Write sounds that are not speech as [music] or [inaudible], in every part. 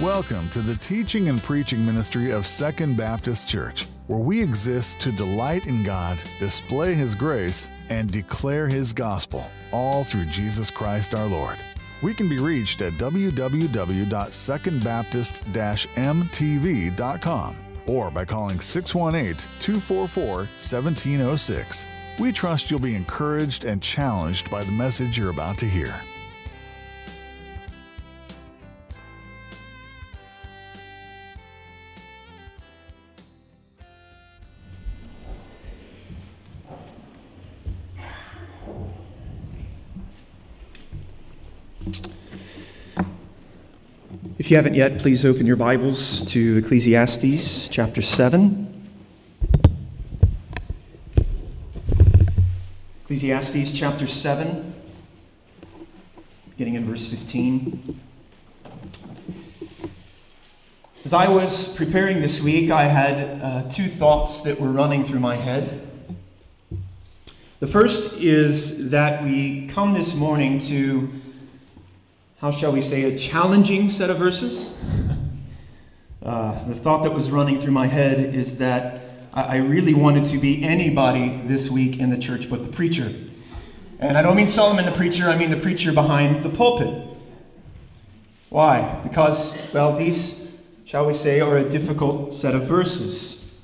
Welcome to the teaching and preaching ministry of Second Baptist Church, where we exist to delight in God, display His grace, and declare His gospel, all through Jesus Christ our Lord. We can be reached at www.secondbaptist-mtv.com or by calling 618-244-1706. We trust you'll be encouraged and challenged by the message you're about to hear. If you haven't yet, please open your Bibles to Ecclesiastes chapter 7. Ecclesiastes chapter 7, beginning in verse 15. As I was preparing this week, I had uh, two thoughts that were running through my head. The first is that we come this morning to how shall we say, a challenging set of verses. Uh, the thought that was running through my head is that I really wanted to be anybody this week in the church but the preacher. And I don't mean Solomon the preacher, I mean the preacher behind the pulpit. Why? Because, well, these, shall we say, are a difficult set of verses.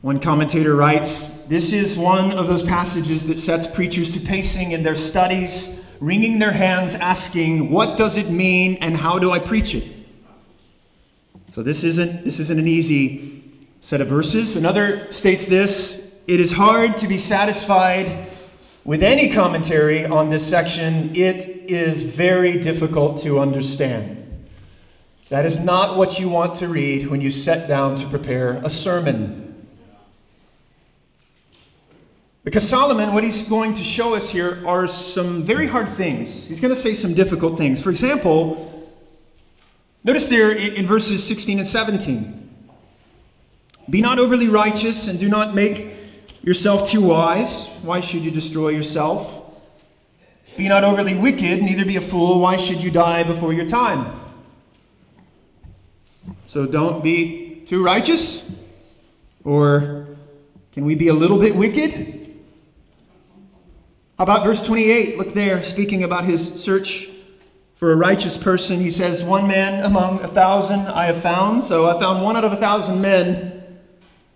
One commentator writes This is one of those passages that sets preachers to pacing in their studies wringing their hands, asking, What does it mean and how do I preach it? So this isn't, this isn't an easy set of verses. Another states this It is hard to be satisfied with any commentary on this section. It is very difficult to understand. That is not what you want to read when you set down to prepare a sermon. Because Solomon, what he's going to show us here are some very hard things. He's going to say some difficult things. For example, notice there in verses 16 and 17 Be not overly righteous and do not make yourself too wise. Why should you destroy yourself? Be not overly wicked, neither be a fool. Why should you die before your time? So don't be too righteous. Or can we be a little bit wicked? About verse 28? Look there, speaking about his search for a righteous person. He says, One man among a thousand I have found. So I found one out of a thousand men,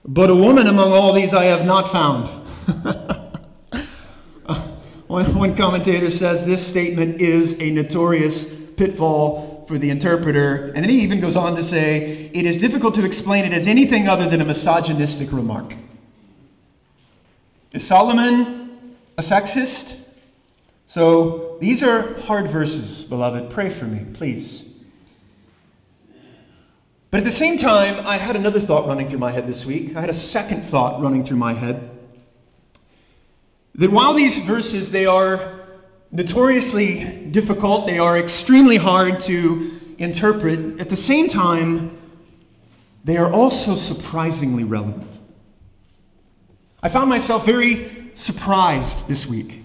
but a woman among all these I have not found. [laughs] one commentator says this statement is a notorious pitfall for the interpreter. And then he even goes on to say, It is difficult to explain it as anything other than a misogynistic remark. Is Solomon a sexist? So these are hard verses, beloved. Pray for me, please. But at the same time, I had another thought running through my head this week. I had a second thought running through my head. That while these verses they are notoriously difficult, they are extremely hard to interpret, at the same time, they are also surprisingly relevant. I found myself very surprised this week.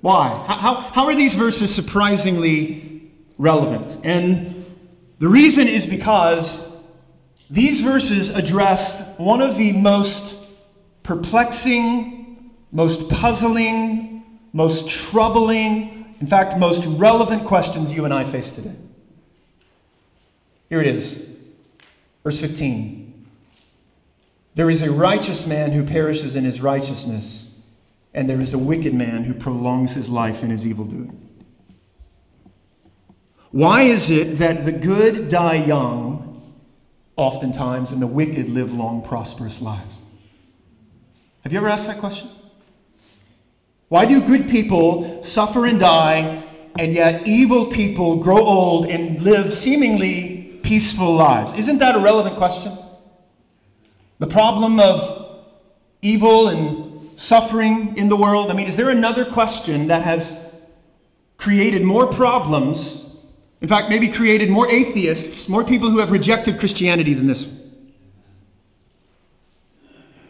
Why? How, how are these verses surprisingly relevant? And the reason is because these verses addressed one of the most perplexing, most puzzling, most troubling, in fact, most relevant questions you and I face today. Here it is, verse 15. There is a righteous man who perishes in his righteousness, and there is a wicked man who prolongs his life in his evil doing. Why is it that the good die young, oftentimes, and the wicked live long, prosperous lives? Have you ever asked that question? Why do good people suffer and die, and yet evil people grow old and live seemingly peaceful lives? Isn't that a relevant question? The problem of evil and suffering in the world. I mean, is there another question that has created more problems? In fact, maybe created more atheists, more people who have rejected Christianity than this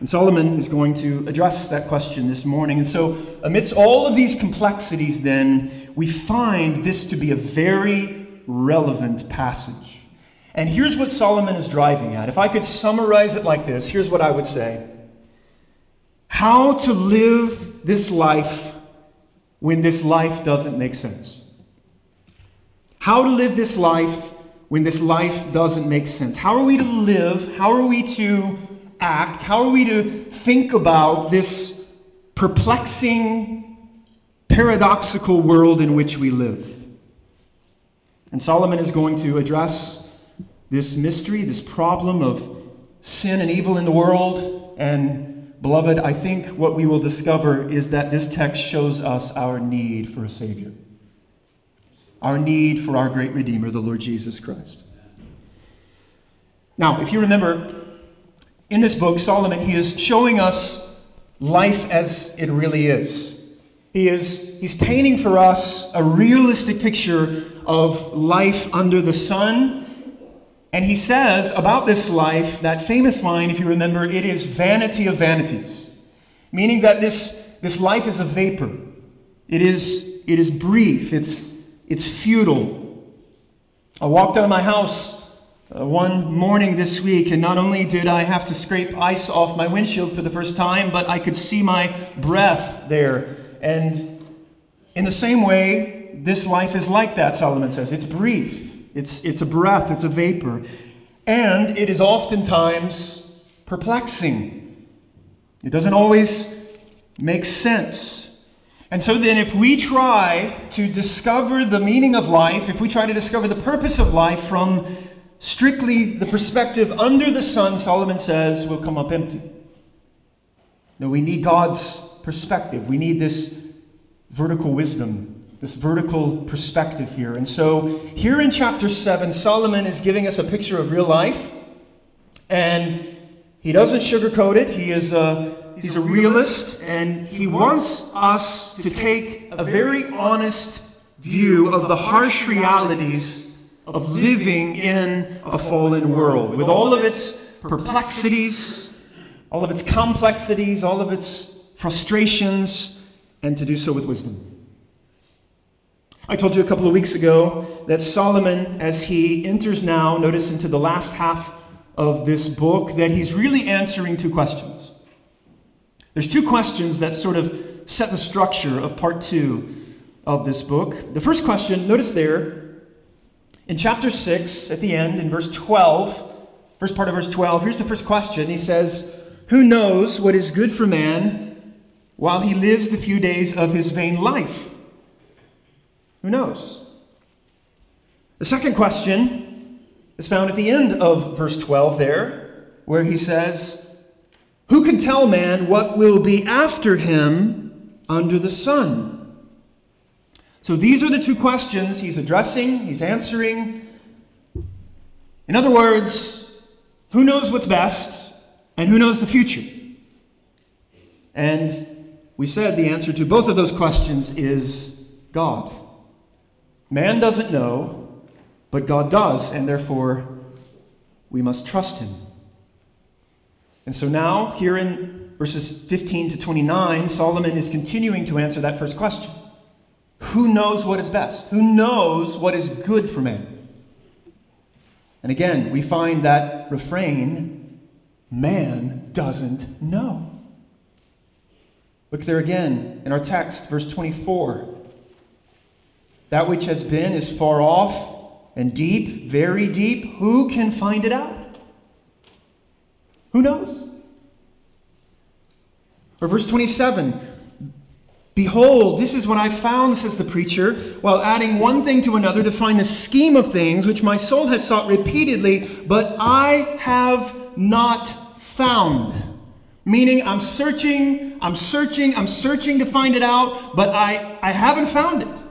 And Solomon is going to address that question this morning. And so, amidst all of these complexities, then, we find this to be a very relevant passage. And here's what Solomon is driving at. If I could summarize it like this, here's what I would say How to live this life when this life doesn't make sense. How to live this life when this life doesn't make sense. How are we to live? How are we to act? How are we to think about this perplexing, paradoxical world in which we live? And Solomon is going to address this mystery, this problem of sin and evil in the world. And, beloved, I think what we will discover is that this text shows us our need for a Savior, our need for our great Redeemer, the Lord Jesus Christ. Now, if you remember, in this book, Solomon, he is showing us life as it really is. He is he's painting for us a realistic picture of life under the sun. And he says about this life, that famous line, if you remember, it is vanity of vanities. Meaning that this, this life is a vapor. It is, it is brief, it's, it's futile. I walked out of my house uh, one morning this week, and not only did I have to scrape ice off my windshield for the first time, but I could see my breath there. And in the same way, this life is like that, Solomon says. It's brief, it's, it's a breath, it's a vapor. And it is oftentimes perplexing. It doesn't always make sense. And so then, if we try to discover the meaning of life, if we try to discover the purpose of life from strictly the perspective under the sun, Solomon says, will come up empty. No, we need God's perspective. We need this vertical wisdom, this vertical perspective here. And so, here in chapter 7, Solomon is giving us a picture of real life. And he doesn't sugarcoat it. He is a, he's a realist, and he wants us to take a very honest view of the harsh realities of living in a fallen world with all of its perplexities, all of its complexities, all of its frustrations, and to do so with wisdom. I told you a couple of weeks ago that Solomon, as he enters now, notice into the last half of this book, that he's really answering two questions. There's two questions that sort of set the structure of part two of this book. The first question, notice there, in chapter 6, at the end, in verse 12, first part of verse 12, here's the first question. He says, Who knows what is good for man while he lives the few days of his vain life? Who knows? The second question is found at the end of verse 12 there, where he says, Who can tell man what will be after him under the sun? So these are the two questions he's addressing, he's answering. In other words, who knows what's best and who knows the future? And we said the answer to both of those questions is God. Man doesn't know, but God does, and therefore we must trust him. And so now, here in verses 15 to 29, Solomon is continuing to answer that first question. Who knows what is best? Who knows what is good for man? And again, we find that refrain man doesn't know. Look there again in our text, verse 24. That which has been is far off and deep, very deep. Who can find it out? Who knows? Or verse 27 Behold, this is what I found, says the preacher, while adding one thing to another to find the scheme of things which my soul has sought repeatedly, but I have not found. Meaning, I'm searching, I'm searching, I'm searching to find it out, but I, I haven't found it.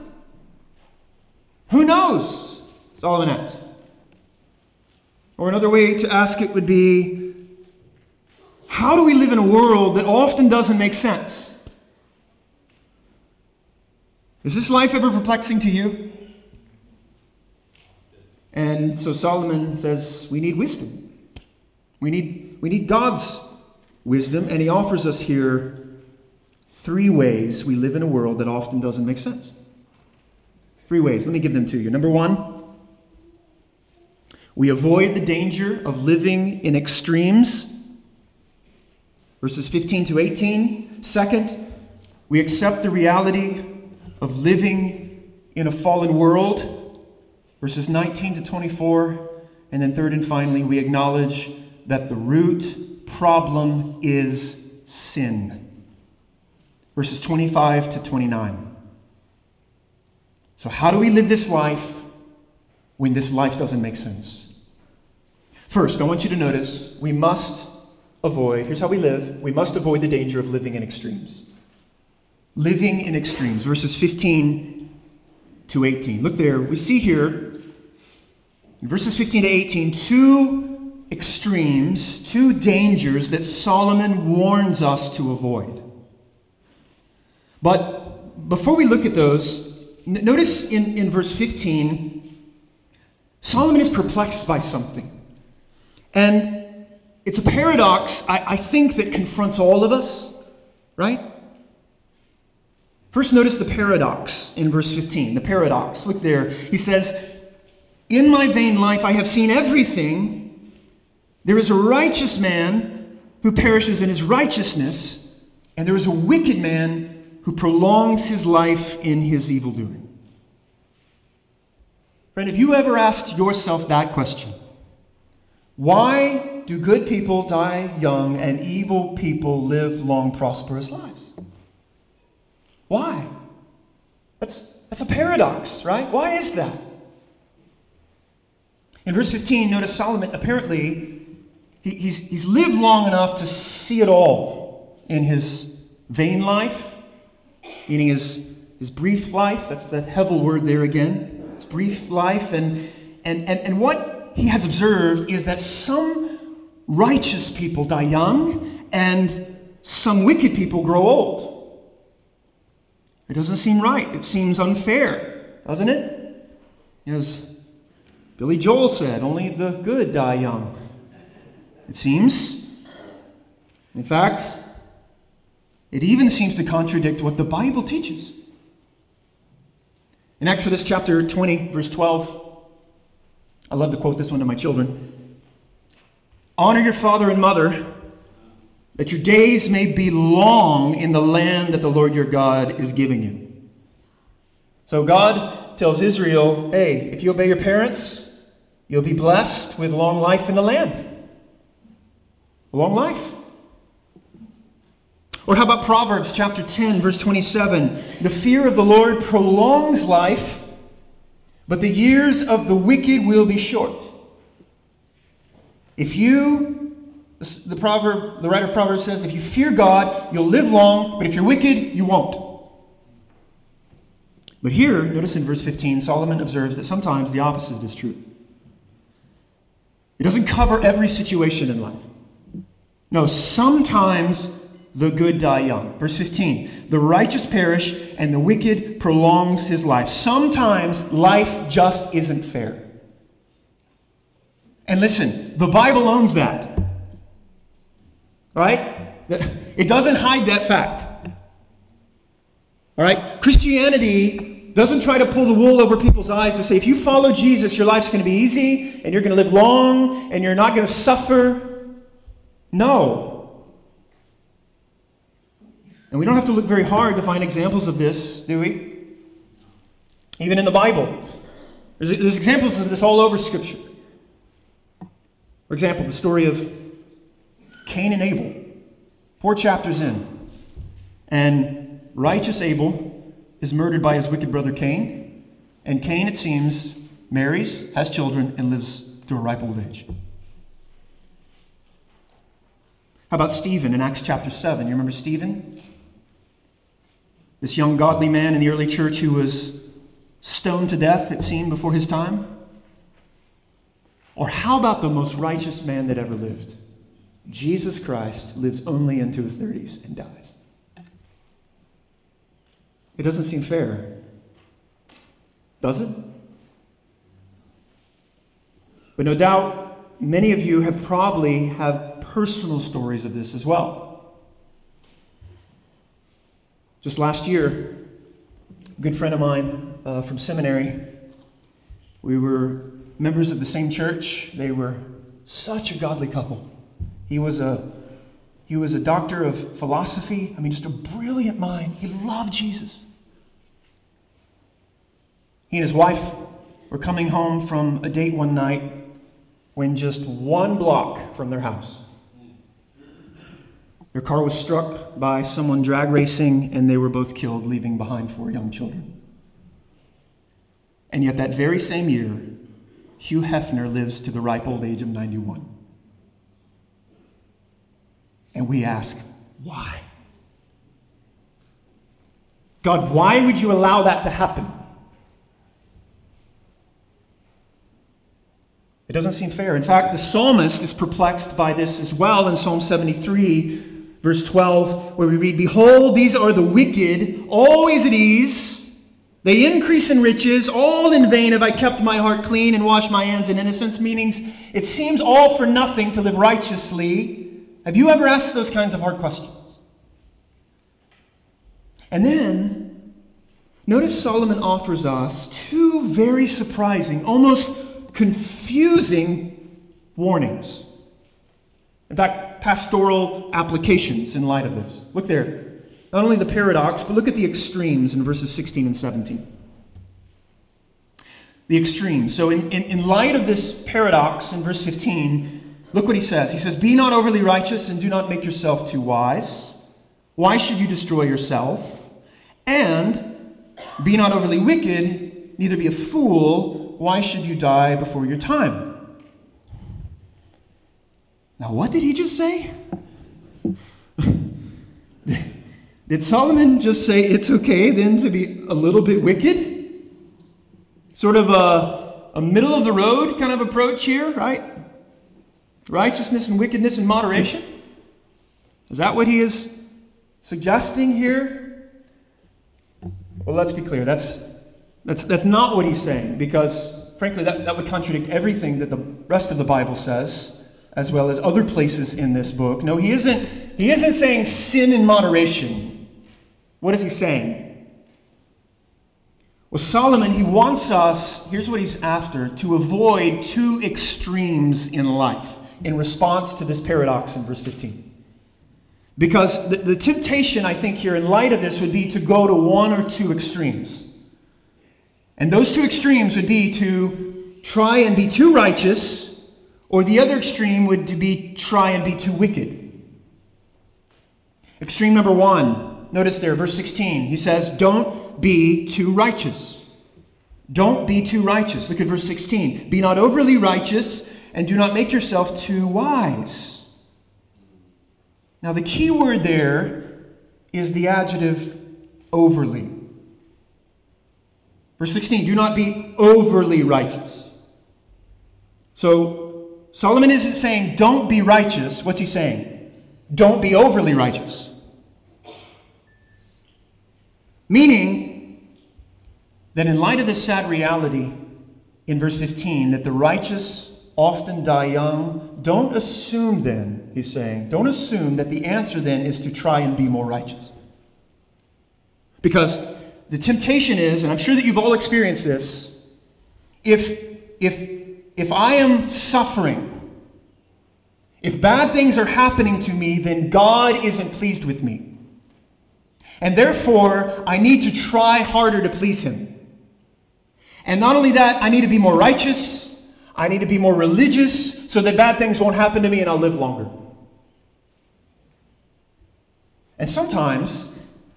Who knows? It's all an ask. Or another way to ask it would be how do we live in a world that often doesn't make sense? Is this life ever perplexing to you? And so Solomon says we need wisdom. We need, we need God's wisdom, and he offers us here three ways we live in a world that often doesn't make sense. Three ways. Let me give them to you. Number one, We avoid the danger of living in extremes. Verses 15 to 18. Second, we accept the reality of living in a fallen world. Verses 19 to 24. And then, third and finally, we acknowledge that the root problem is sin. Verses 25 to 29. So, how do we live this life when this life doesn't make sense? First, I want you to notice we must avoid, here's how we live we must avoid the danger of living in extremes. Living in extremes, verses 15 to 18. Look there, we see here in verses 15 to 18 two extremes, two dangers that Solomon warns us to avoid. But before we look at those, notice in, in verse 15, Solomon is perplexed by something. And it's a paradox, I, I think, that confronts all of us, right? First, notice the paradox in verse 15. The paradox. Look there. He says, In my vain life I have seen everything. There is a righteous man who perishes in his righteousness, and there is a wicked man who prolongs his life in his evil doing. Friend, have you ever asked yourself that question? Why do good people die young and evil people live long, prosperous lives? Why? That's, that's a paradox, right? Why is that? In verse 15, notice Solomon apparently he, he's, he's lived long enough to see it all in his vain life, meaning his, his brief life. That's that Hevel word there again his brief life. And, and, and, and what he has observed is that some righteous people die young and some wicked people grow old. It doesn't seem right. It seems unfair, doesn't it? As Billy Joel said, only the good die young. It seems. In fact, it even seems to contradict what the Bible teaches. In Exodus chapter 20, verse 12, I love to quote this one to my children Honor your father and mother, that your days may be long in the land that the Lord your God is giving you. So God tells Israel, hey, if you obey your parents, you'll be blessed with long life in the land. long life. Or how about Proverbs chapter 10, verse 27? The fear of the Lord prolongs life, but the years of the wicked will be short. If you, the proverb, the writer of Proverbs says, if you fear God, you'll live long, but if you're wicked, you won't. But here, notice in verse 15, Solomon observes that sometimes the opposite is true. It doesn't cover every situation in life. No, sometimes the good die young. Verse 15 The righteous perish, and the wicked prolongs his life. Sometimes life just isn't fair. And listen, the Bible owns that. Right? It doesn't hide that fact. All right? Christianity doesn't try to pull the wool over people's eyes to say, if you follow Jesus, your life's going to be easy, and you're going to live long, and you're not going to suffer. No. And we don't have to look very hard to find examples of this, do we? Even in the Bible. There's, there's examples of this all over Scripture. For example, the story of Cain and Abel, four chapters in. And righteous Abel is murdered by his wicked brother Cain. And Cain, it seems, marries, has children, and lives to a ripe old age. How about Stephen in Acts chapter 7? You remember Stephen? This young godly man in the early church who was stoned to death, it seemed, before his time? Or how about the most righteous man that ever lived? Jesus Christ lives only into his 30s and dies. It doesn't seem fair. Does it? But no doubt many of you have probably have personal stories of this as well. Just last year, a good friend of mine uh, from seminary, we were members of the same church. They were such a godly couple. He was a he was a doctor of philosophy. I mean, just a brilliant mind. He loved Jesus. He and his wife were coming home from a date one night when just one block from their house, their car was struck by someone drag racing, and they were both killed, leaving behind four young children. And yet, that very same year, Hugh Hefner lives to the ripe old age of 91. And we ask, why? God, why would you allow that to happen? It doesn't seem fair. In fact, the psalmist is perplexed by this as well in Psalm 73, verse 12, where we read, Behold, these are the wicked, always at ease. They increase in riches, all in vain have I kept my heart clean and washed my hands in innocence. Meaning, it seems all for nothing to live righteously have you ever asked those kinds of hard questions? And then, notice Solomon offers us two very surprising, almost confusing warnings. In fact, pastoral applications in light of this. Look there. Not only the paradox, but look at the extremes in verses 16 and 17. The extremes. So, in, in, in light of this paradox in verse 15, Look what he says. He says, Be not overly righteous and do not make yourself too wise. Why should you destroy yourself? And be not overly wicked, neither be a fool. Why should you die before your time? Now, what did he just say? did Solomon just say it's okay then to be a little bit wicked? Sort of a, a middle of the road kind of approach here, right? Righteousness and wickedness in moderation? Is that what he is suggesting here? Well, let's be clear. That's, that's, that's not what he's saying, because, frankly, that, that would contradict everything that the rest of the Bible says, as well as other places in this book. No, he isn't, he isn't saying sin in moderation. What is he saying? Well, Solomon, he wants us, here's what he's after, to avoid two extremes in life in response to this paradox in verse 15. Because the, the temptation, I think, here in light of this would be to go to one or two extremes. And those two extremes would be to try and be too righteous, or the other extreme would be try and be too wicked. Extreme number one, notice there, verse 16, he says, Don't be too righteous. Don't be too righteous. Look at verse 16. Be not overly righteous and do not make yourself too wise. Now, the key word there is the adjective overly. Verse 16, do not be overly righteous. So, Solomon isn't saying don't be righteous. What's he saying? Don't be overly righteous. Meaning that in light of this sad reality in verse 15, that the righteous often die young. Don't assume then, he's saying, don't assume that the answer then is to try and be more righteous. Because the temptation is, and I'm sure that you've all experienced this, if, if, if I am suffering, if bad things are happening to me, then God isn't pleased with me. And therefore, I need to try harder to please Him. And not only that, I need to be more righteous. I need to be more religious so that bad things won't happen to me and I'll live longer. And sometimes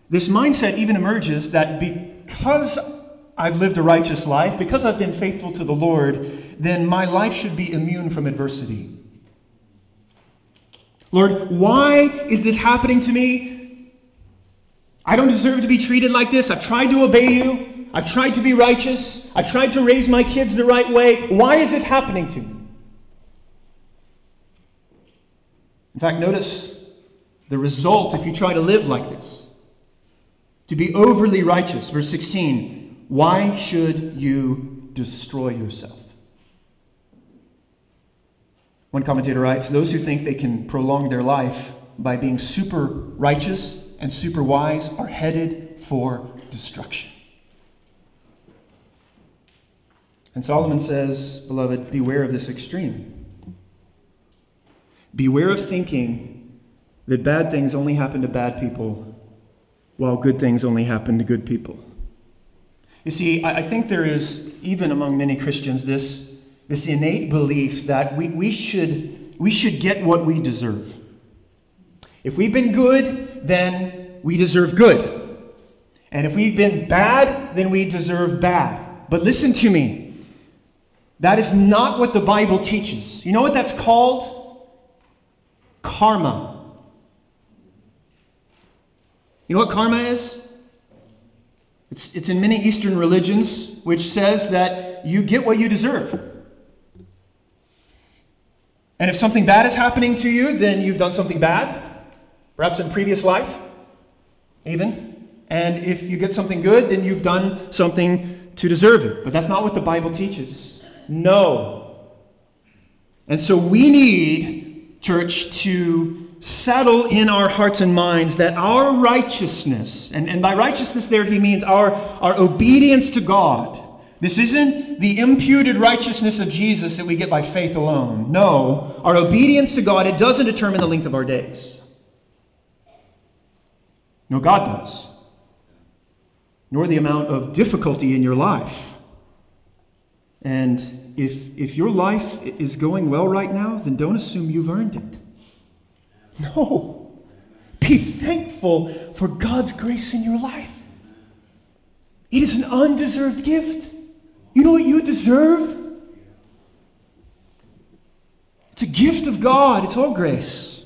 this mindset even emerges that because I've lived a righteous life, because I've been faithful to the Lord, then my life should be immune from adversity. Lord, why is this happening to me? I don't deserve to be treated like this. I've tried to obey you. I've tried to be righteous. I've tried to raise my kids the right way. Why is this happening to me? In fact, notice the result if you try to live like this. To be overly righteous. Verse 16 Why should you destroy yourself? One commentator writes Those who think they can prolong their life by being super righteous and super wise are headed for destruction. And Solomon says, Beloved, beware of this extreme. Beware of thinking that bad things only happen to bad people, while good things only happen to good people. You see, I, think there is, even among many Christians, this, this innate belief that we, we, should, we should get what we deserve. If we've been good, then we deserve good. And if we've been bad, then we deserve bad. But listen to me. That is not what the Bible teaches. You know what that's called? Karma. You know what karma is? It's, it's in many Eastern religions, which says that you get what you deserve. And if something bad is happening to you, then you've done something bad, perhaps in previous life, even. And if you get something good, then you've done something to deserve it. But that's not what the Bible teaches. No. And so we need, church, to settle in our hearts and minds that our righteousness, and, and by righteousness there he means our, our obedience to God. This isn't the imputed righteousness of Jesus that we get by faith alone. No, our obedience to God, it doesn't determine the length of our days. No, God does. Nor the amount of difficulty in your life. And if, if your life is going well right now, then don't assume you've earned it. No. Be thankful for God's grace in your life. It is an undeserved gift. You know what you deserve? It's a gift of God, it's all grace.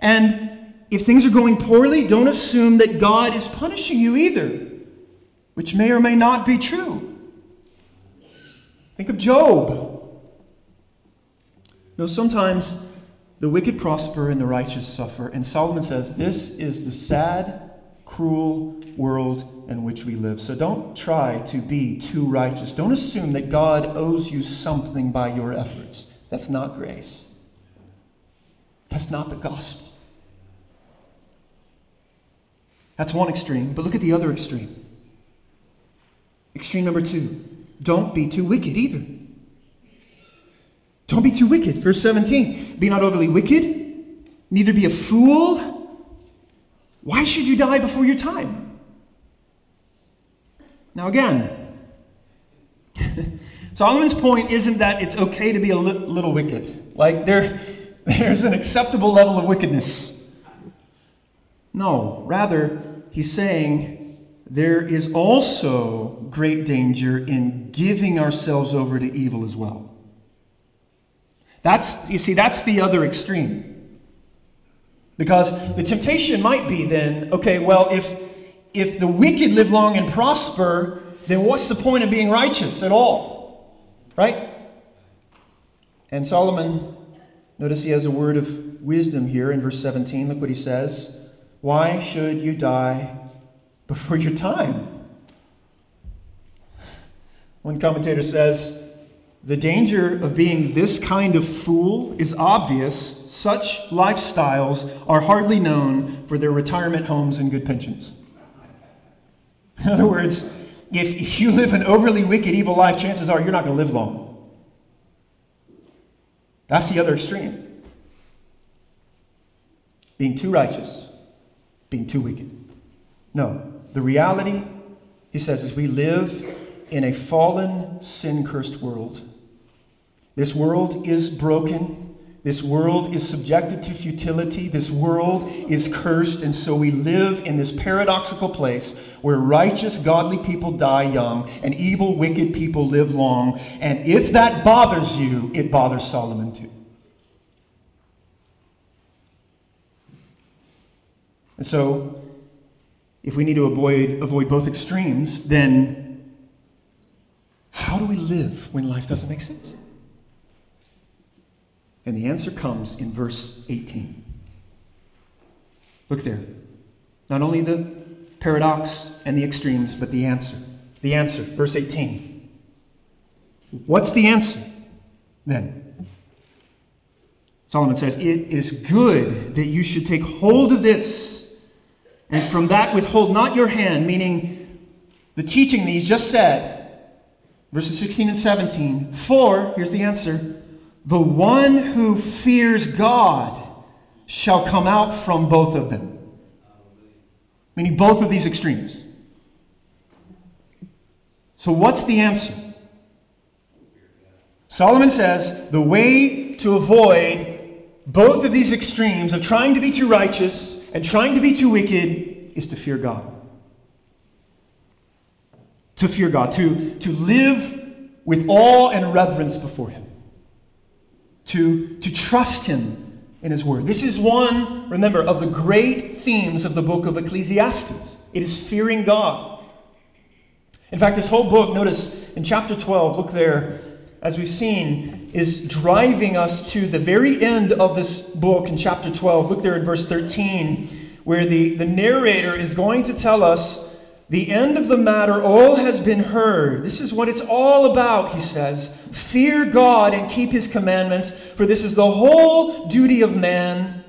And if things are going poorly, don't assume that God is punishing you either, which may or may not be true. Think of Job. No, sometimes the wicked prosper and the righteous suffer. And Solomon says, This is the sad, cruel world in which we live. So don't try to be too righteous. Don't assume that God owes you something by your efforts. That's not grace. That's not the gospel. That's one extreme. But look at the other extreme. Extreme number two don't be too wicked either. Don't be too wicked. Verse 17 Be not overly wicked, neither be a fool. Why should you die before your time? Now, again, [laughs] Solomon's point isn't that it's okay to be a li- little wicked. Like, there, [laughs] there's an acceptable level of wickedness. No, rather, he's saying there is also great danger in giving ourselves over to evil as well. That's, you see, that's the other extreme. Because the temptation might be then, okay, well, if, if the wicked live long and prosper, then what's the point of being righteous at all? Right? And Solomon, notice he has a word of wisdom here in verse 17. Look what he says. Why should you die before your time? One commentator says, the danger of being this kind of fool is obvious. Such lifestyles are hardly known for their retirement homes and good pensions. In other words, if you live an overly wicked, evil life, chances are you're not going to live long. That's the other extreme. Being too righteous, being too wicked. No, the reality, he says, is we live in a fallen, sin cursed world. This world is broken. This world is subjected to futility. This world is cursed. And so we live in this paradoxical place where righteous, godly people die young and evil, wicked people live long. And if that bothers you, it bothers Solomon too. And so, if we need to avoid, avoid both extremes, then how do we live when life doesn't make sense? And the answer comes in verse 18. Look there. Not only the paradox and the extremes, but the answer. The answer, verse 18. What's the answer then? Solomon says, It is good that you should take hold of this, and from that withhold not your hand, meaning the teaching that he's just said. Verses 16 and 17. For, here's the answer the one who fears God shall come out from both of them. Meaning both of these extremes. So, what's the answer? Solomon says the way to avoid both of these extremes of trying to be too righteous and trying to be too wicked is to fear God. To fear God, to, to live with awe and reverence before Him, to, to trust Him in His Word. This is one, remember, of the great themes of the book of Ecclesiastes. It is fearing God. In fact, this whole book, notice in chapter 12, look there, as we've seen, is driving us to the very end of this book in chapter 12. Look there in verse 13, where the, the narrator is going to tell us the end of the matter, all has been heard. This is what it's all about, he says. Fear God and keep his commandments, for this is the whole duty of man.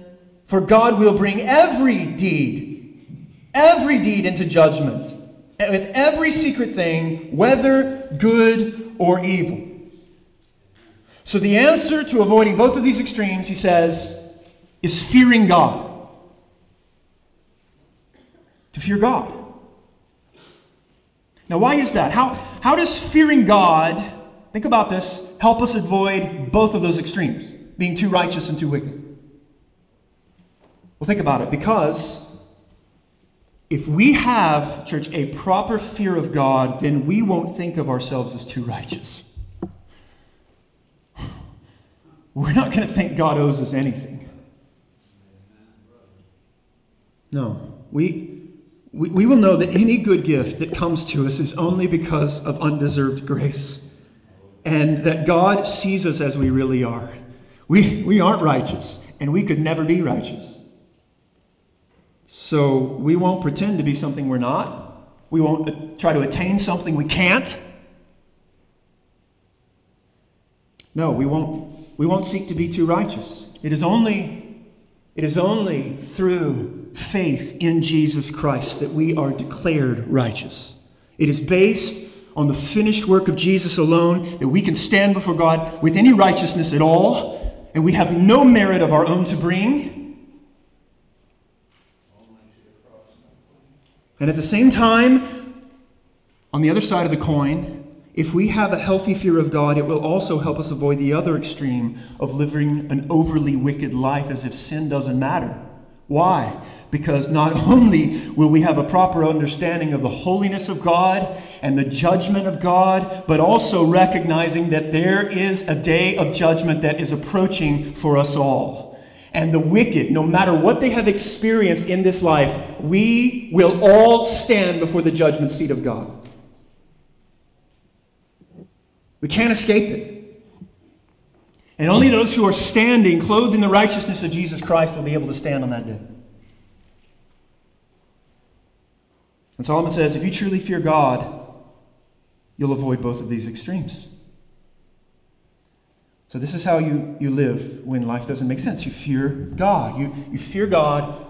For God will bring every deed, every deed into judgment, eh, with every secret thing, whether good or evil. So, the answer to avoiding both of these extremes, he says, is fearing God. To fear God. Now, why is that? How, how does fearing God, think about this, help us avoid both of those extremes, being too righteous and too wicked? Well, think about it. Because if we have, church, a proper fear of God, then we won't think of ourselves as too righteous. [sighs] We're not going to think God owes us anything. No. We, we, we will know that any good gift that comes to us is only because of undeserved grace. And that God sees us as we really are. We, we aren't righteous, and we could never be righteous. So we won't pretend to be something we're not. We won't try to attain something we can't. No, we won't we won't seek to be too righteous. It is only, it is only through faith in Jesus Christ that we are declared righteous. It is based on the finished work of Jesus alone that we can stand before God with any righteousness at all, and we have no merit of our own to bring. And at the same time, on the other side of the coin, if we have a healthy fear of God, it will also help us avoid the other extreme of living an overly wicked life as if sin doesn't matter. Why? Because not only will we have a proper understanding of the holiness of God and the judgment of God, but also recognizing that there is a day of judgment that is approaching for us all. And the wicked, no matter what they have experienced in this life, we will all stand before the judgment seat of God. We can't escape it. And only those who are standing, clothed in the righteousness of Jesus Christ, will be able to stand on that day. And Solomon says if you truly fear God, you'll avoid both of these extremes. So, this is how you, you live when life doesn't make sense. You fear God. You, you fear God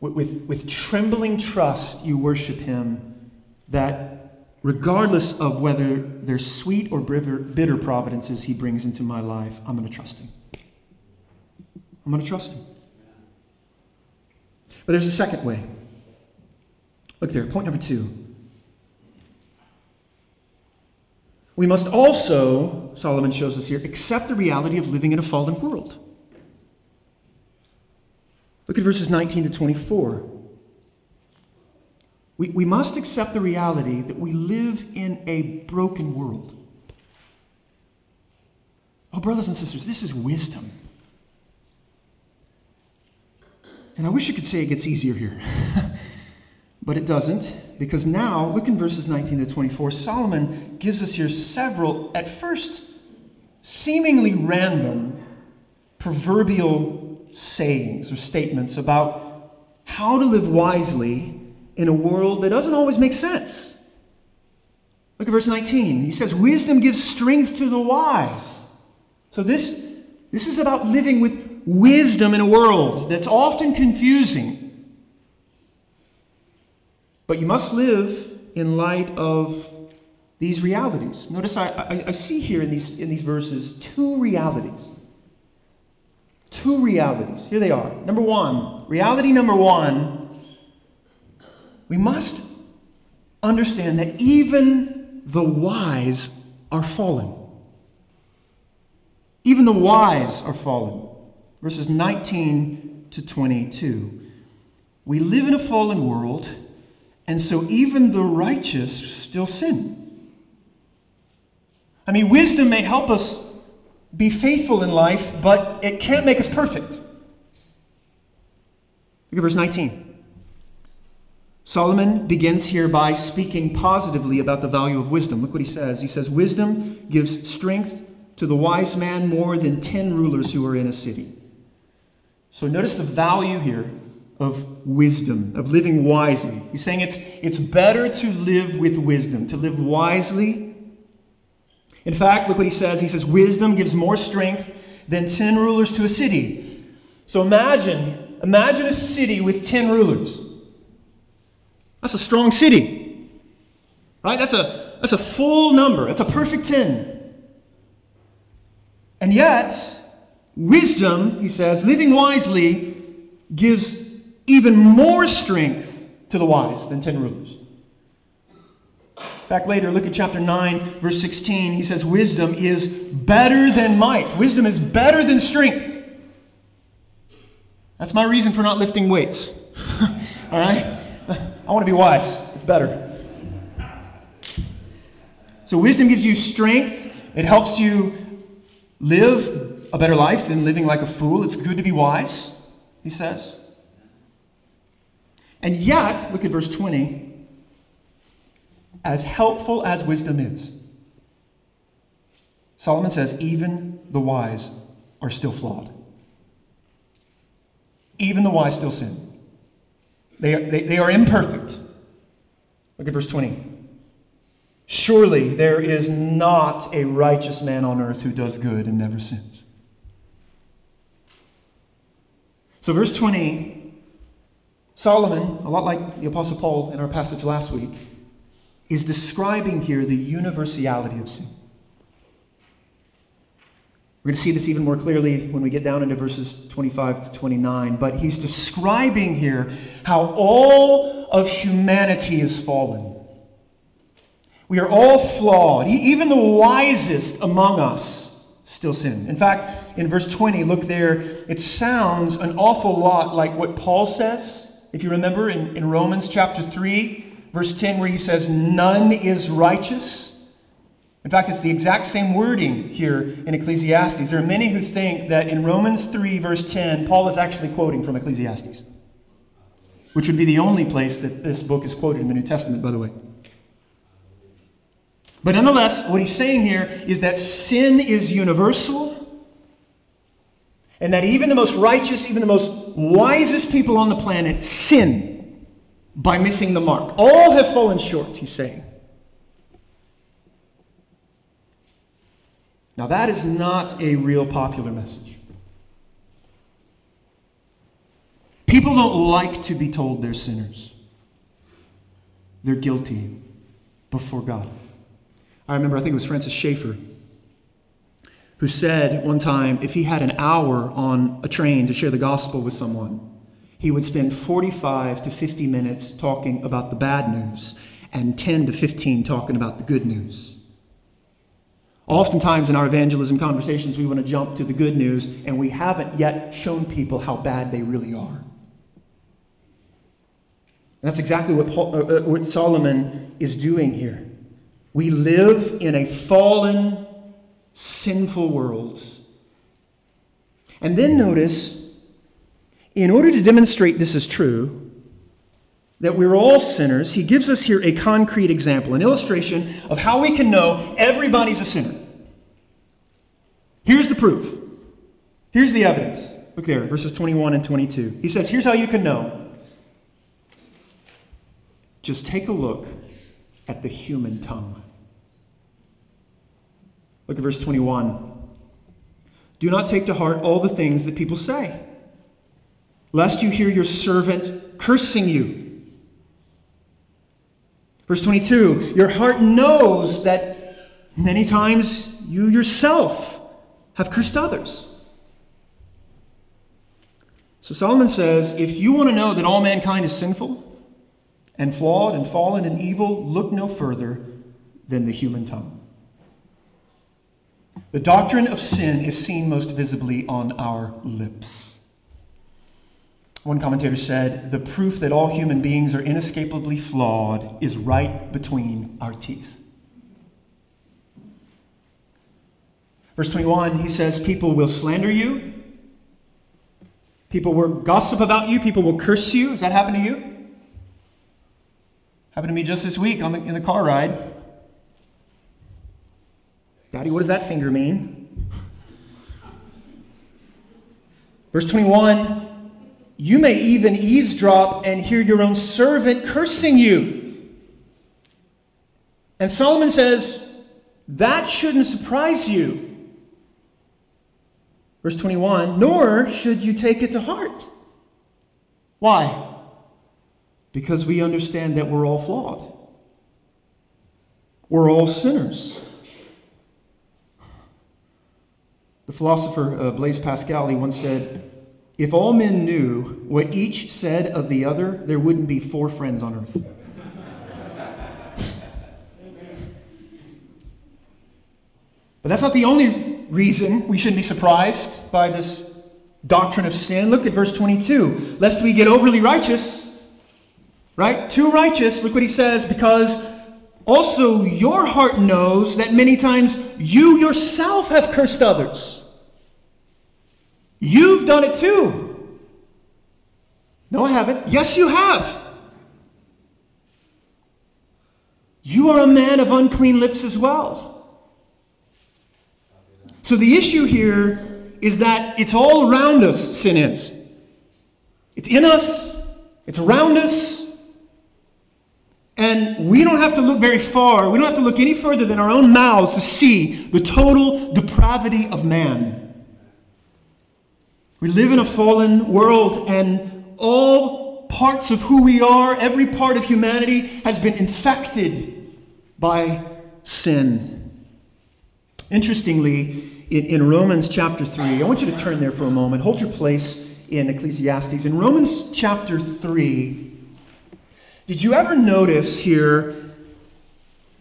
with, with, with trembling trust, you worship Him that regardless of whether there's sweet or bitter providences he brings into my life, I'm going to trust him. I'm going to trust him. But there's a second way. Look there, point number two. We must also, Solomon shows us here, accept the reality of living in a fallen world. Look at verses 19 to 24. We, we must accept the reality that we live in a broken world. Oh, brothers and sisters, this is wisdom. And I wish you could say it gets easier here. [laughs] but it doesn't, because now, look in verses 19 to 24. Solomon gives us here several, at first, seemingly random, proverbial sayings or statements about how to live wisely in a world that doesn't always make sense. Look at verse 19. He says, Wisdom gives strength to the wise. So this, this is about living with wisdom in a world that's often confusing. But you must live in light of these realities. Notice I, I, I, see here in these, in these verses two realities. Two realities. Here they are. Number one, reality number one, we must understand that even the wise are fallen. Even the wise are fallen. Verses 19 to 22. We live in a fallen world, and so even the righteous still sin. I mean, wisdom may help us be faithful in life, but it can't make us perfect. Look at verse 19. Solomon begins here by speaking positively about the value of wisdom. Look what he says. He says, Wisdom gives strength to the wise man more than 10 rulers who are in a city. So notice the value here of wisdom, of living wisely. He's saying it's, it's better to live with wisdom, to live wisely. In fact, look what he says. He says, Wisdom gives more strength than 10 rulers to a city. So imagine, imagine a city with 10 rulers. That's a strong city. Right? That's a, that's a full number. That's a perfect 10. And yet, wisdom, he says, living wisely gives even more strength to the wise than 10 rulers. Back later, look at chapter 9, verse 16. He says, Wisdom is better than might. Wisdom is better than strength. That's my reason for not lifting weights. [laughs] All right? I want to be wise. It's better. So, wisdom gives you strength. It helps you live a better life than living like a fool. It's good to be wise, he says. And yet, look at verse 20. As helpful as wisdom is, Solomon says, even the wise are still flawed. Even the wise still sin. They are, they, they are imperfect. Look at verse 20. Surely there is not a righteous man on earth who does good and never sins. So, verse 20 Solomon, a lot like the Apostle Paul in our passage last week, is describing here the universality of sin. We're going to see this even more clearly when we get down into verses 25 to 29. But he's describing here how all of humanity is fallen. We are all flawed. Even the wisest among us still sin. In fact, in verse 20, look there, it sounds an awful lot like what Paul says if you remember in, in Romans chapter 3, verse 10, where he says, None is righteous. In fact, it's the exact same wording here in Ecclesiastes. There are many who think that in Romans 3, verse 10, Paul is actually quoting from Ecclesiastes, which would be the only place that this book is quoted in the New Testament, by the way. But nonetheless, what he's saying here is that sin is universal and that even the most righteous, even the most wisest people on the planet sin by missing the mark. All have fallen short, he's saying. Now, that is not a real popular message. People don't like to be told they're sinners, they're guilty before God. I remember, I think it was Francis Schaeffer who said one time if he had an hour on a train to share the gospel with someone, he would spend 45 to 50 minutes talking about the bad news and 10 to 15 talking about the good news. Oftentimes in our evangelism conversations, we want to jump to the good news, and we haven't yet shown people how bad they really are. And that's exactly what, Paul, uh, uh what Solomon is doing here. We live in a fallen, sinful world. And then notice, in order to demonstrate this is true, that we're all sinners, he gives us here a concrete example, an illustration of how we can know everybody's a sinner. Here's the proof. Here's the evidence. Look there, verses 21 and 22. He says, Here's how you can know. Just take a look at the human tongue. Look at verse 21. Do not take to heart all the things that people say, lest you hear your servant cursing you. Verse 22 Your heart knows that many times you yourself have cursed others. So Solomon says if you want to know that all mankind is sinful and flawed and fallen and evil, look no further than the human tongue. The doctrine of sin is seen most visibly on our lips. One commentator said, The proof that all human beings are inescapably flawed is right between our teeth. Verse 21, he says, People will slander you. People will gossip about you. People will curse you. Has that happened to you? Happened to me just this week on the, in the car ride. Daddy, what does that finger mean? Verse 21 You may even eavesdrop and hear your own servant cursing you. And Solomon says, That shouldn't surprise you. Verse 21 Nor should you take it to heart. Why? Because we understand that we're all flawed, we're all sinners. The philosopher uh, Blaise Pascal he once said, "If all men knew what each said of the other, there wouldn't be four friends on earth." but that's not the only reason we shouldn't be surprised by this doctrine of sin. Look at verse 22. Lest we get overly righteous, right? Too righteous. Look what he says, because also your heart knows that many times you yourself have cursed others. You've done it too. No, I haven't. Yes, you have. You are a man of unclean lips as well. So the issue here is that it's all around us, sin is. It's in us, it's around us, and we don't have to look very far. We don't have to look any further than our own mouths to see the total depravity of man. We live in a fallen world, and all parts of who we are, every part of humanity, has been infected by sin. Interestingly, in, in Romans chapter 3. I want you to turn there for a moment. Hold your place in Ecclesiastes. In Romans chapter 3, did you ever notice here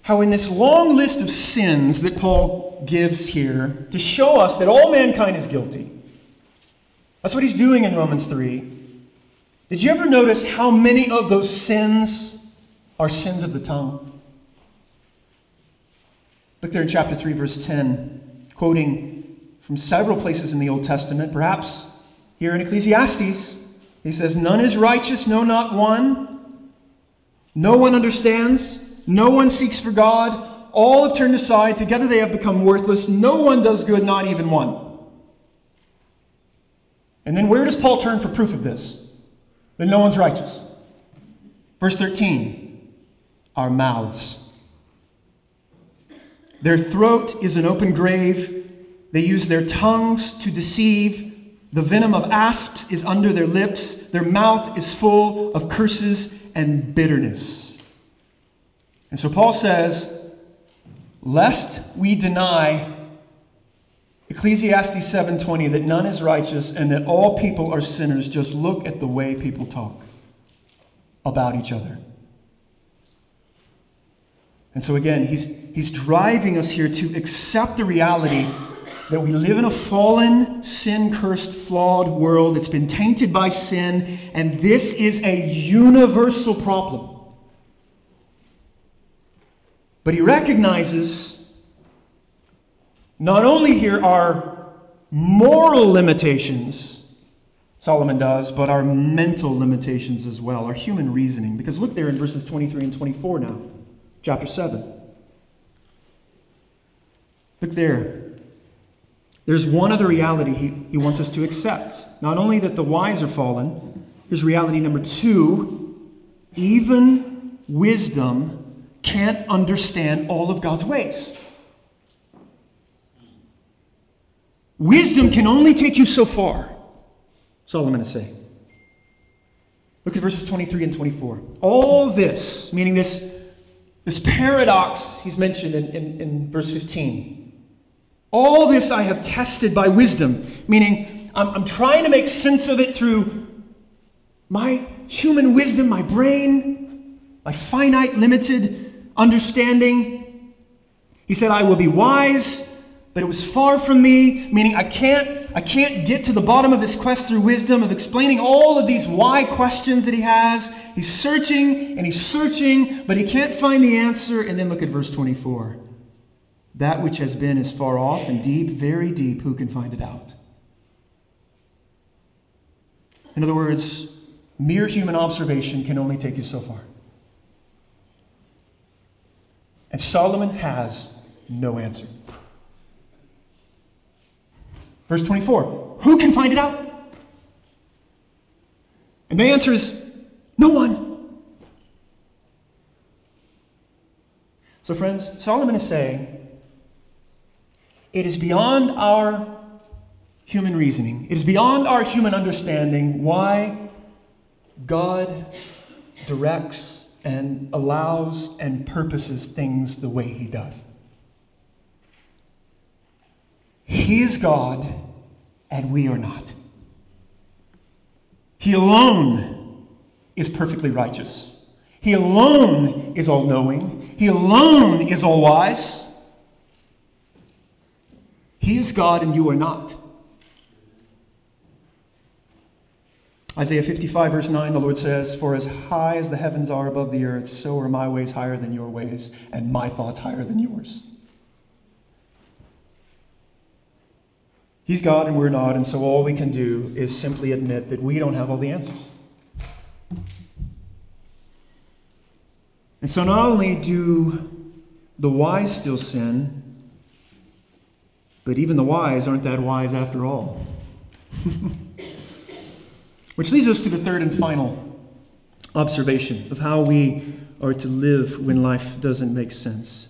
how, in this long list of sins that Paul gives here, to show us that all mankind is guilty, that's what he's doing in Romans 3. Did you ever notice how many of those sins are sins of the tongue? Look there in chapter 3, verse 10 quoting from several places in the Old Testament, perhaps here in Ecclesiastes. He says, None is righteous, no, not one. No one understands, no one seeks for God. All have turned aside, together they have become worthless. No one does good, not even one. And then where does Paul turn for proof of this? That no one's righteous. Verse 13 Our mouths. Their throat is an open grave. They use their tongues to deceive. The venom of asps is under their lips. Their mouth is full of curses and bitterness. And so Paul says, lest we deny Ecclesiastes 7:20 that none is righteous and that all people are sinners, just look at the way people talk about each other. And so, again, he's, he's driving us here to accept the reality that we live in a fallen, sin cursed, flawed world. It's been tainted by sin, and this is a universal problem. But he recognizes not only here are moral limitations, Solomon does, but our mental limitations as well, our human reasoning. Because look there in verses 23 and 24 now chapter 7. Look there. There's one other reality he, he wants us to accept. Not only that the wise are fallen, here's reality number two even wisdom can't understand all of God's ways. Wisdom can only take you so far, That's all I'm going to say. Look at verses 23 and 24. All this, meaning this This paradox he's mentioned in, in, in verse 15. All this I have tested by wisdom, meaning I'm, I'm trying to make sense of it through my human wisdom, my brain, my finite, limited understanding. He said, I will be wise but it was far from me, meaning I can't, I can't get to the bottom of this quest through wisdom, of explaining all of these why questions that he has. He's searching and he's searching, but he can't find the answer. And then look at verse 24. That which has been is far off and deep, very deep, who can find it out? In other words, mere human observation can only take you so far. And Solomon has no answer. Verse 24 Who can find it out? And the answer is no one. So, friends, Solomon is saying it is beyond our human reasoning, it is beyond our human understanding why God directs and allows and purposes things the way he does. He is God, and we are not. He alone is perfectly righteous. He alone is all knowing. He alone is all wise. He is God, and you are not. Isaiah 55, verse 9, the Lord says, For as high as the heavens are above the earth, so are my ways higher than your ways, and my thoughts higher than yours. He's God and we're not, and so all we can do is simply admit that we don't have all the answers. And so not only do the wise still sin, but even the wise aren't that wise after all. [laughs] Which leads us to the third and final observation of how we are to live when life doesn't make sense.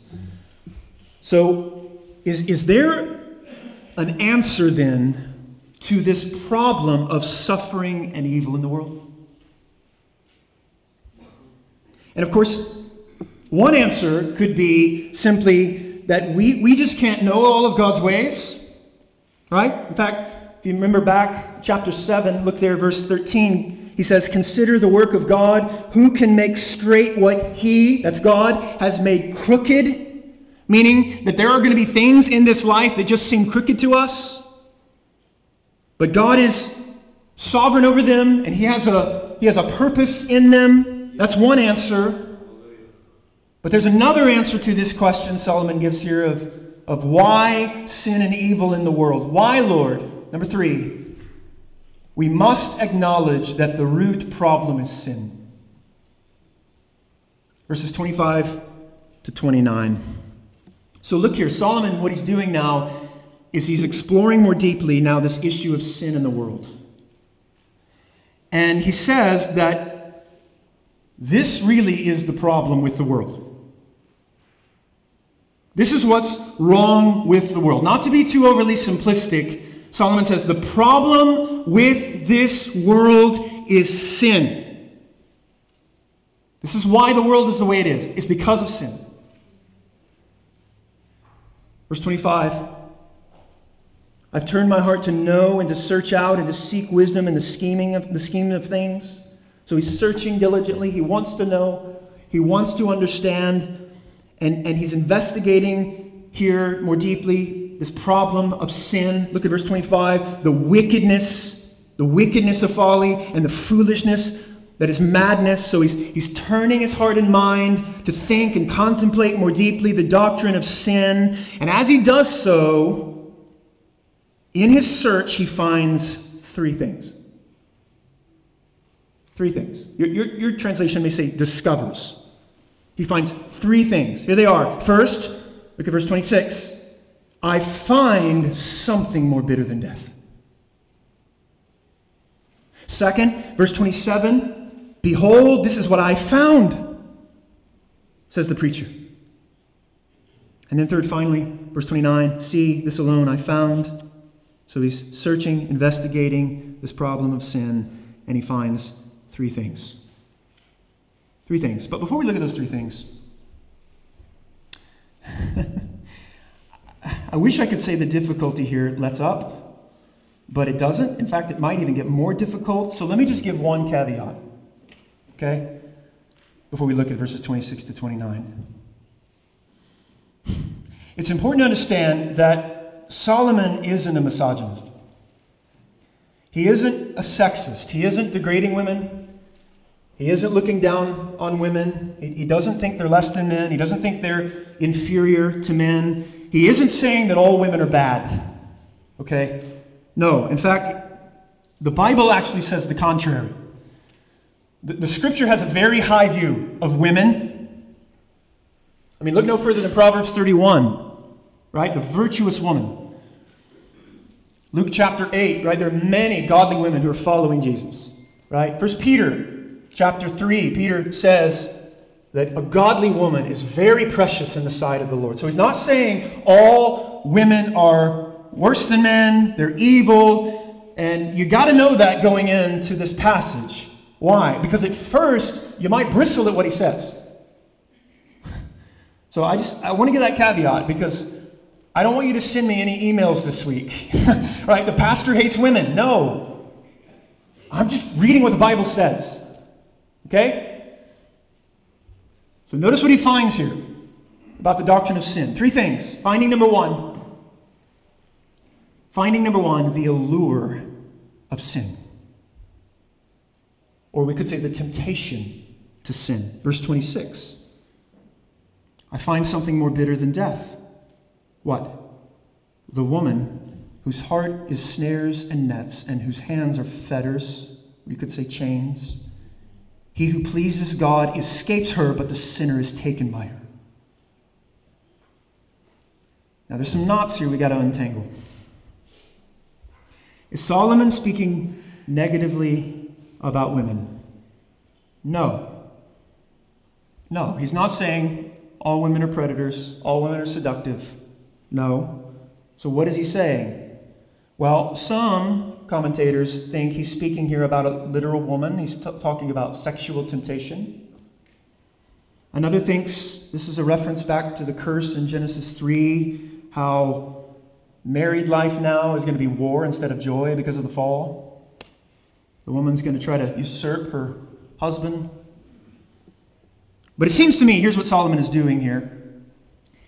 So, is, is there an answer then to this problem of suffering and evil in the world? And of course, one answer could be simply that we, we just can't know all of God's ways, right? In fact, if you remember back chapter 7, look there, verse 13. He says, Consider the work of God. Who can make straight what He, that's God, has made crooked? Meaning that there are going to be things in this life that just seem crooked to us, but God is sovereign over them and He has a, he has a purpose in them. That's one answer. But there's another answer to this question Solomon gives here of, of why sin and evil in the world. Why, Lord? Number three, we must acknowledge that the root problem is sin. Verses 25 to 29. So look here, Solomon, what he's doing now is he's exploring more deeply now this issue of sin in the world. And he says that this really is the problem with the world. This is what's wrong with the world. Not to be too overly simplistic, Solomon says the problem with this world is sin. This is why the world is the way it is. It's because of sin. Verse 25 I've turned my heart to know and to search out and to seek wisdom in the scheming of the scheme of things. So he's searching diligently. He wants to know. He wants to understand. And, and he's investigating here more deeply this problem of sin. Look at verse 25. The wickedness, the wickedness of folly and the foolishness that is madness. So he's, he's turning his heart and mind to think and contemplate more deeply the doctrine of sin. And as he does so, in his search, he finds three things. Three things. Your, your, your translation may say discovers. He finds three things. Here they are. First, look at verse 26. I find something more bitter than death. Second, verse 27 Behold, this is what I found, says the preacher. And then, third, finally, verse 29 See, this alone I found. So he's searching, investigating this problem of sin, and he finds three things. Three things. But before we look at those three things, [laughs] I wish I could say the difficulty here lets up, but it doesn't. In fact, it might even get more difficult. So let me just give one caveat, okay, before we look at verses 26 to 29. It's important to understand that Solomon isn't a misogynist. He isn't a sexist. He isn't degrading women. He isn't looking down on women. He doesn't think they're less than men. He doesn't think they're inferior to men. He isn't saying that all women are bad. Okay? No. In fact, the Bible actually says the contrary. The, the scripture has a very high view of women. I mean, look no further than Proverbs 31, right? The virtuous woman. Luke chapter 8, right? There are many godly women who are following Jesus, right? First Peter chapter 3, Peter says that a godly woman is very precious in the sight of the Lord. So he's not saying all women are worse than men, they're evil, and you got to know that going into this passage. Why? Because at first you might bristle at what he says. So I just I want to give that caveat because I don't want you to send me any emails this week. [laughs] right? The pastor hates women. No. I'm just reading what the Bible says. Okay? So notice what he finds here about the doctrine of sin. Three things. Finding number one. Finding number one, the allure of sin. Or we could say the temptation to sin. Verse 26. I find something more bitter than death what? The woman whose heart is snares and nets, and whose hands are fetters, we could say chains. He who pleases God escapes her, but the sinner is taken by her. Now, there's some knots here we got to untangle. Is Solomon speaking negatively about women? No. No, he's not saying all women are predators, all women are seductive. No. So what is he saying? Well, some commentators think he's speaking here about a literal woman. He's t- talking about sexual temptation. Another thinks this is a reference back to the curse in Genesis 3, how married life now is going to be war instead of joy because of the fall. The woman's going to try to usurp her husband. But it seems to me, here's what Solomon is doing here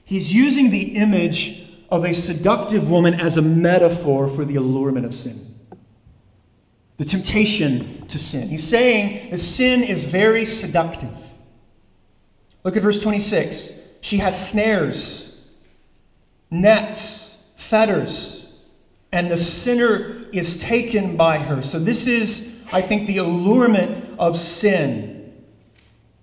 He's using the image of a seductive woman as a metaphor for the allurement of sin, the temptation to sin. He's saying that sin is very seductive. Look at verse 26. She has snares, nets, fetters, and the sinner is taken by her. So, this is, I think, the allurement of sin.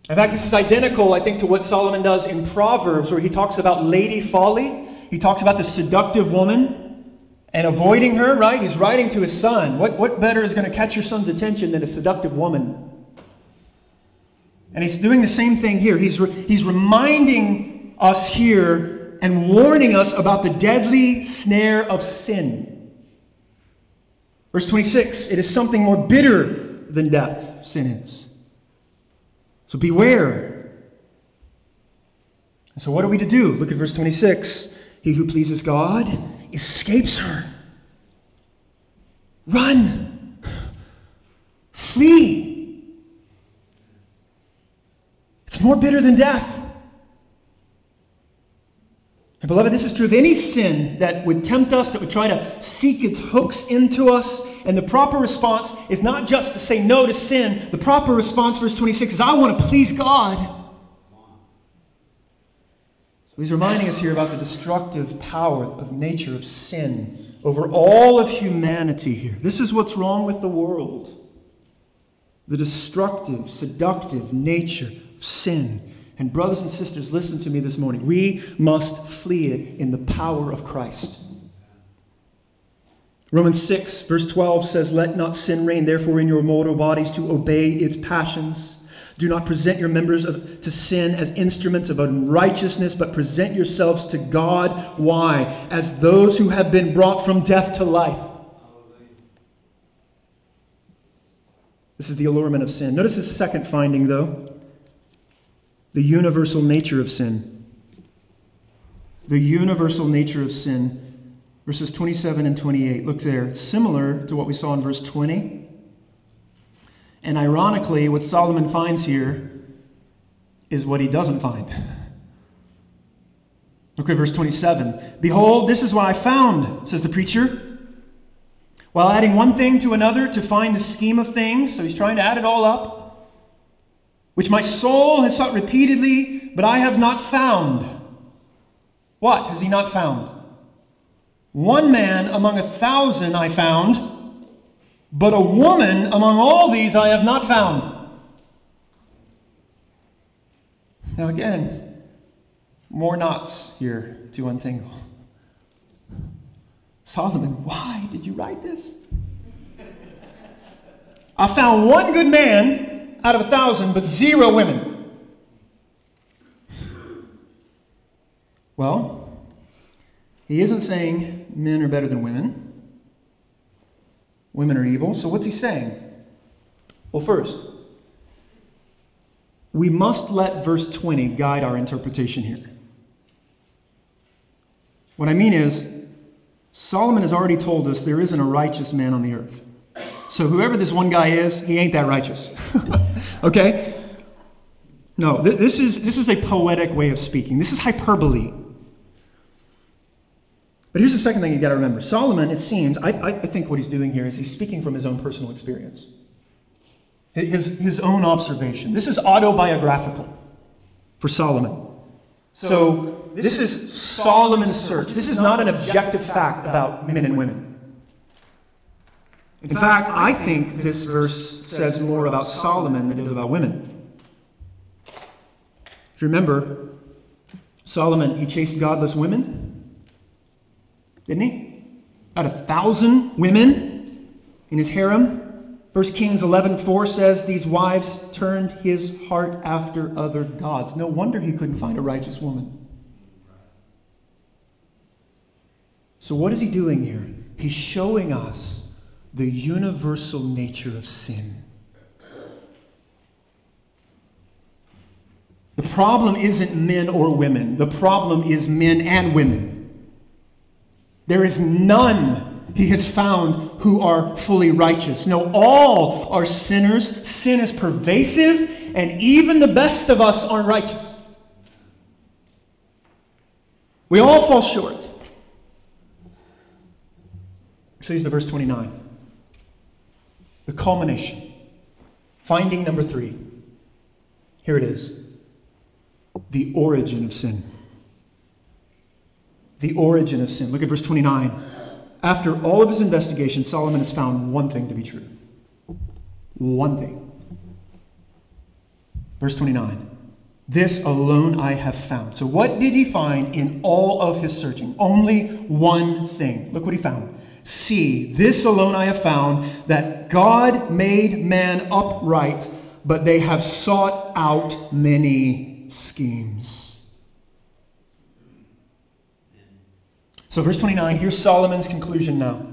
In fact, this is identical, I think, to what Solomon does in Proverbs, where he talks about lady folly. He talks about the seductive woman and avoiding her, right? He's writing to his son. What, what better is going to catch your son's attention than a seductive woman? And he's doing the same thing here. He's, re- he's reminding us here and warning us about the deadly snare of sin. Verse 26 it is something more bitter than death, sin is. So beware. And so, what are we to do? Look at verse 26. He who pleases God escapes her. Run. Flee. It's more bitter than death. And beloved, this is true of any sin that would tempt us, that would try to seek its hooks into us and the proper response is not just to say no to sin. The proper response, verse 26, is I want to please God. He's reminding us here about the destructive power of nature of sin over all of humanity here. This is what's wrong with the world. The destructive, seductive nature of sin. And, brothers and sisters, listen to me this morning. We must flee it in the power of Christ. Romans 6, verse 12 says, Let not sin reign, therefore, in your mortal bodies to obey its passions. Do not present your members of, to sin as instruments of unrighteousness, but present yourselves to God. Why? As those who have been brought from death to life. This is the allurement of sin. Notice his second finding, though the universal nature of sin. the universal nature of sin. Verses 27 and 28. Look there. Similar to what we saw in verse 20. And ironically, what Solomon finds here is what he doesn't find. [laughs] Look at verse 27. Behold, this is what I found, says the preacher. While adding one thing to another to find the scheme of things, so he's trying to add it all up, which my soul has sought repeatedly, but I have not found. What has he not found? One man among a thousand I found, but a woman among all these I have not found. Now, again, more knots here to untangle. Solomon, why did you write this? I found one good man out of a thousand, but zero women. Well, he isn't saying men are better than women. Women are evil. So what's he saying? Well, first, we must let verse 20 guide our interpretation here. What I mean is, Solomon has already told us there isn't a righteous man on the earth. So whoever this one guy is, he ain't that righteous. [laughs] okay? No, th- this, is, this is a poetic way of speaking. This is hyperbole. But here's the second thing you got to remember Solomon, it seems, I, I think what he's doing here is he's speaking from his own personal experience his, his own observation. This is autobiographical for Solomon. So, so this, this is Solomon's search. This is not an objective fact about men and women. In fact, I think this verse says more about Solomon than it does about women. If you remember, Solomon, he chased godless women, didn't he? Had a thousand women in his harem. 1 Kings 11:4 says these wives turned his heart after other gods. No wonder he couldn't find a righteous woman. So what is he doing here? He's showing us the universal nature of sin. The problem isn't men or women. The problem is men and women. There is none he has found who are fully righteous. No, all are sinners. Sin is pervasive, and even the best of us aren't righteous. We all fall short. So here's the verse 29. The culmination. Finding number three. Here it is. The origin of sin. The origin of sin. Look at verse 29. After all of his investigation, Solomon has found one thing to be true. One thing. Verse 29. This alone I have found. So, what did he find in all of his searching? Only one thing. Look what he found. See, this alone I have found that God made man upright, but they have sought out many schemes. So, verse 29, here's Solomon's conclusion now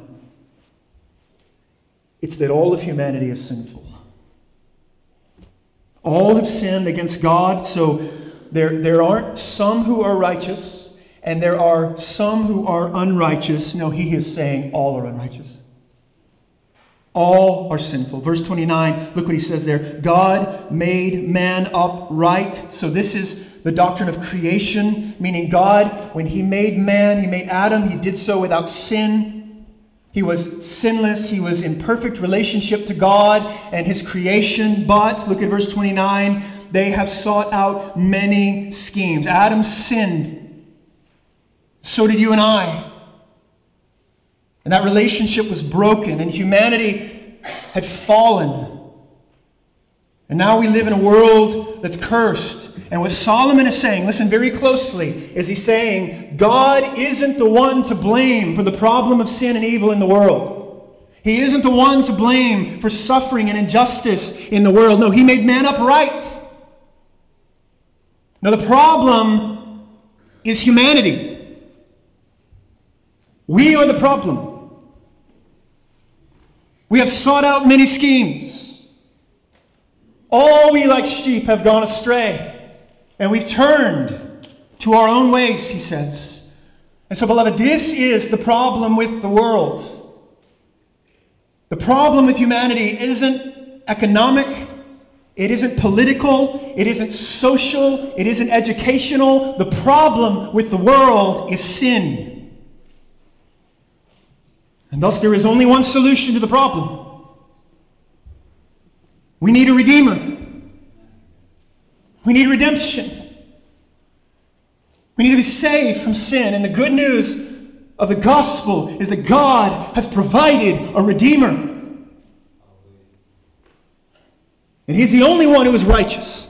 it's that all of humanity is sinful. All have sinned against God, so there, there aren't some who are righteous, and there are some who are unrighteous. No, he is saying all are unrighteous. All are sinful. Verse 29, look what he says there God made man upright. So, this is the doctrine of creation, meaning God, when He made man, He made Adam, He did so without sin. He was sinless. He was in perfect relationship to God and His creation. But, look at verse 29, they have sought out many schemes. Adam sinned. So did you and I. And that relationship was broken, and humanity had fallen. And now we live in a world that's cursed. And what Solomon is saying, listen very closely, is he's saying God isn't the one to blame for the problem of sin and evil in the world. He isn't the one to blame for suffering and injustice in the world. No, he made man upright. Now, the problem is humanity. We are the problem. We have sought out many schemes. All we like sheep have gone astray. And we've turned to our own ways, he says. And so, beloved, this is the problem with the world. The problem with humanity isn't economic, it isn't political, it isn't social, it isn't educational. The problem with the world is sin. And thus, there is only one solution to the problem. We need a redeemer. We need redemption. We need to be saved from sin. And the good news of the gospel is that God has provided a redeemer. And He's the only one who is righteous.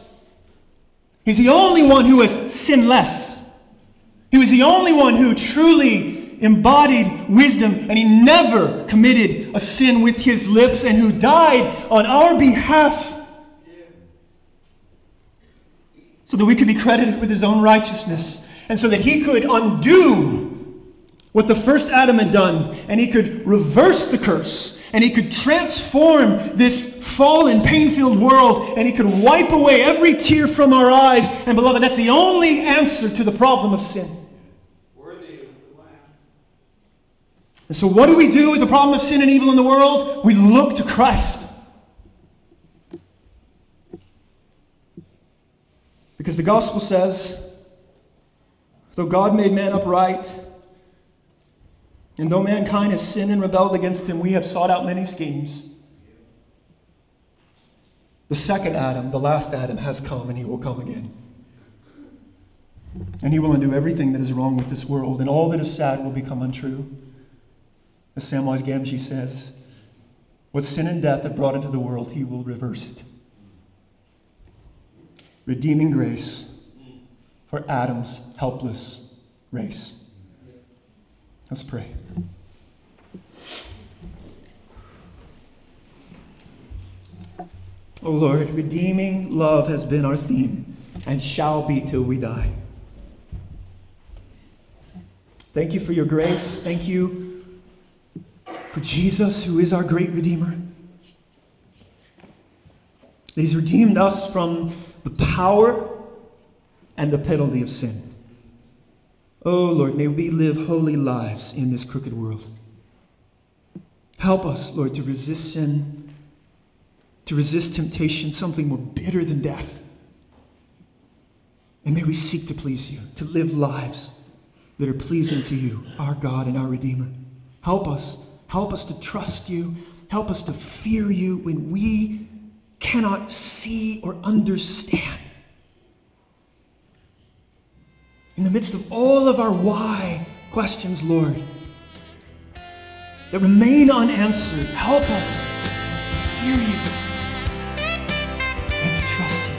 He's the only one who is sinless. He was the only one who truly embodied wisdom, and he never committed a sin with his lips, and who died on our behalf so that we could be credited with his own righteousness, and so that he could undo what the first Adam had done, and he could reverse the curse, and he could transform this fallen, pain filled world, and he could wipe away every tear from our eyes. And beloved, that's the only answer to the problem of sin. And so, what do we do with the problem of sin and evil in the world? We look to Christ. Because the gospel says, though God made man upright, and though mankind has sinned and rebelled against him, we have sought out many schemes. The second Adam, the last Adam, has come and he will come again. And he will undo everything that is wrong with this world, and all that is sad will become untrue. As Samwise Gamgee says, what sin and death have brought into the world, he will reverse it. Redeeming grace for Adam's helpless race. Let's pray. Oh Lord, redeeming love has been our theme and shall be till we die. Thank you for your grace. Thank you for Jesus, who is our great Redeemer. He's redeemed us from the power and the penalty of sin. Oh Lord, may we live holy lives in this crooked world. Help us, Lord, to resist sin, to resist temptation, something more bitter than death. And may we seek to please you, to live lives that are pleasing to you, our God and our Redeemer. Help us. Help us to trust you. Help us to fear you when we cannot see or understand. in the midst of all of our why questions, Lord, that remain unanswered, help us to fear you and to trust you.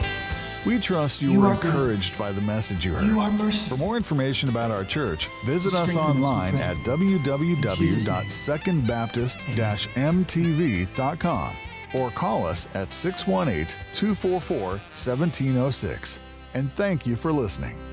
We trust you, You were are good. encouraged by the message you heard. You are merciful. For more information about our church, visit us Strengthen us, we online at www.secondbaptist-mtv.com or call us at 618 244 1706. And thank you for listening.